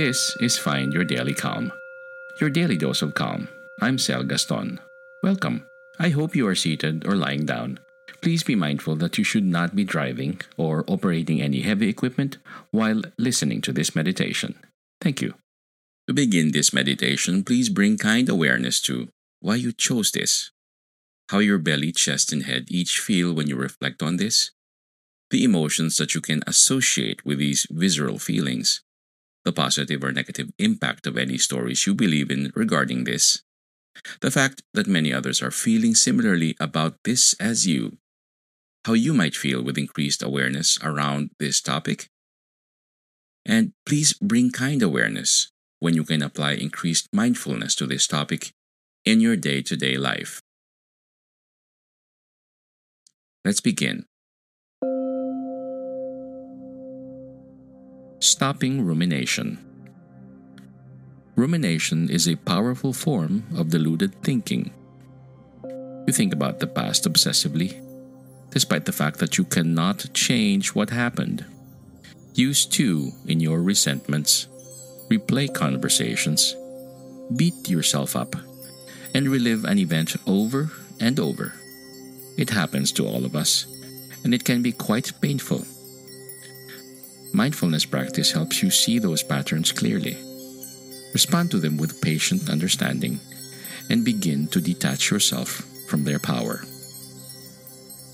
This is Find Your Daily Calm, your daily dose of calm. I'm Sal Gaston. Welcome. I hope you are seated or lying down. Please be mindful that you should not be driving or operating any heavy equipment while listening to this meditation. Thank you. To begin this meditation, please bring kind awareness to why you chose this, how your belly, chest, and head each feel when you reflect on this, the emotions that you can associate with these visceral feelings, the positive or negative impact of any stories you believe in regarding this, the fact that many others are feeling similarly about this as you, how you might feel with increased awareness around this topic, and please bring kind awareness when you can apply increased mindfulness to this topic in your day to day life. Let's begin. Stopping rumination. Rumination is a powerful form of deluded thinking. You think about the past obsessively, despite the fact that you cannot change what happened. Use stew in your resentments, replay conversations, beat yourself up, and relive an event over and over. It happens to all of us, and it can be quite painful. Mindfulness practice helps you see those patterns clearly, respond to them with patient understanding, and begin to detach yourself from their power.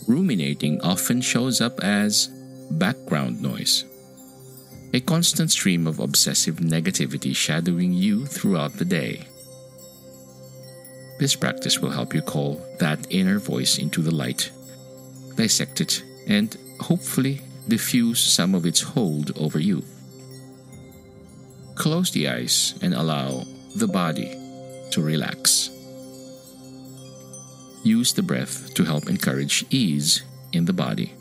Ruminating often shows up as background noise, a constant stream of obsessive negativity shadowing you throughout the day. This practice will help you call that inner voice into the light, dissect it, and hopefully diffuse some of its hold over you. Close the eyes and allow the body to relax. Use the breath to help encourage ease in the body.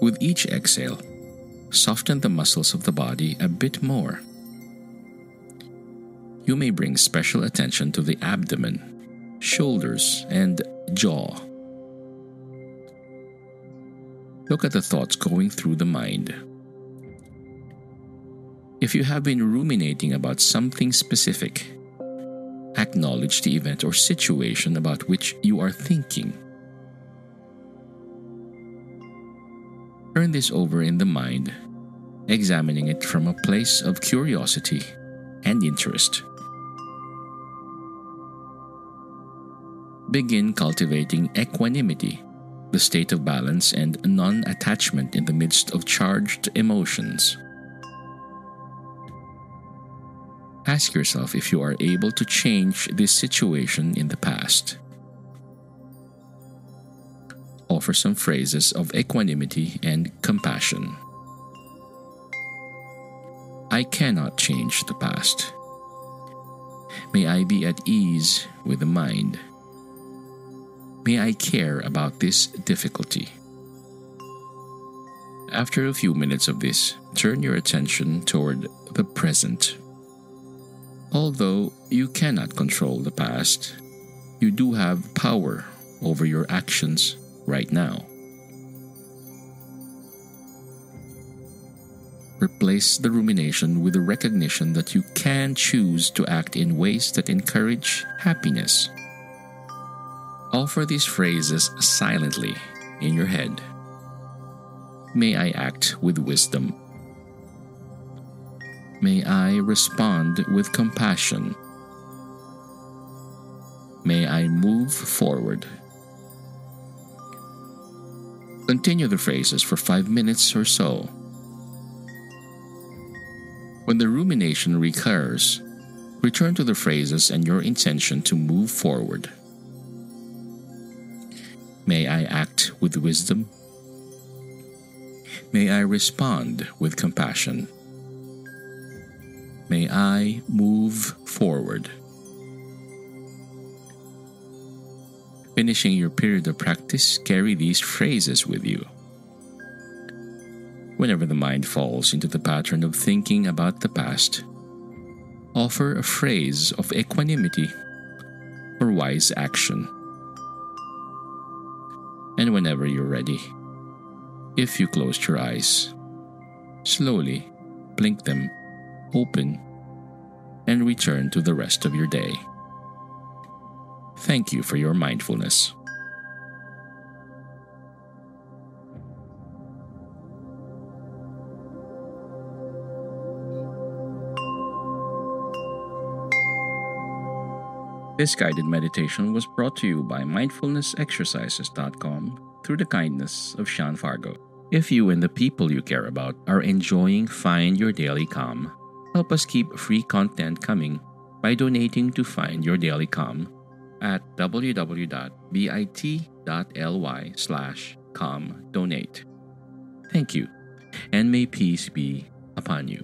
With each exhale, soften the muscles of the body a bit more. You may bring special attention to the abdomen, shoulders, and jaw. Look at the thoughts going through the mind. If you have been ruminating about something specific, acknowledge the event or situation about which you are thinking. Turn this over in the mind, examining it from a place of curiosity and interest. Begin cultivating equanimity the state of balance and non attachment in the midst of charged emotions. Ask yourself if you are able to change this situation in the past. Offer some phrases of equanimity and compassion. I cannot change the past. May I be at ease with the mind. May I care about this difficulty. After a few minutes of this, turn your attention toward the present. Although you cannot control the past, you do have power over your actions right now. Replace the rumination with the recognition that you can choose to act in ways that encourage happiness Offer these phrases silently in your head. May I act with wisdom. May I respond with compassion. May I move forward. Continue the phrases for five minutes or so. When the rumination recurs, return to the phrases and your intention to move forward. May I act with wisdom. May I respond with compassion. May I move forward. Finishing your period of practice, carry these phrases with you. Whenever the mind falls into the pattern of thinking about the past, offer a phrase of equanimity or wise action. And whenever you're ready, if you closed your eyes, slowly blink them open and return to the rest of your day. Thank you for your mindfulness. This guided meditation was brought to you by mindfulnessexercises.com through the kindness of Sean Fargo. If you and the people you care about are enjoying Find Your Daily Calm, help us keep free content coming by donating to Find Your Daily Calm at www.bit.ly slash calm donate. Thank you, and may peace be upon you.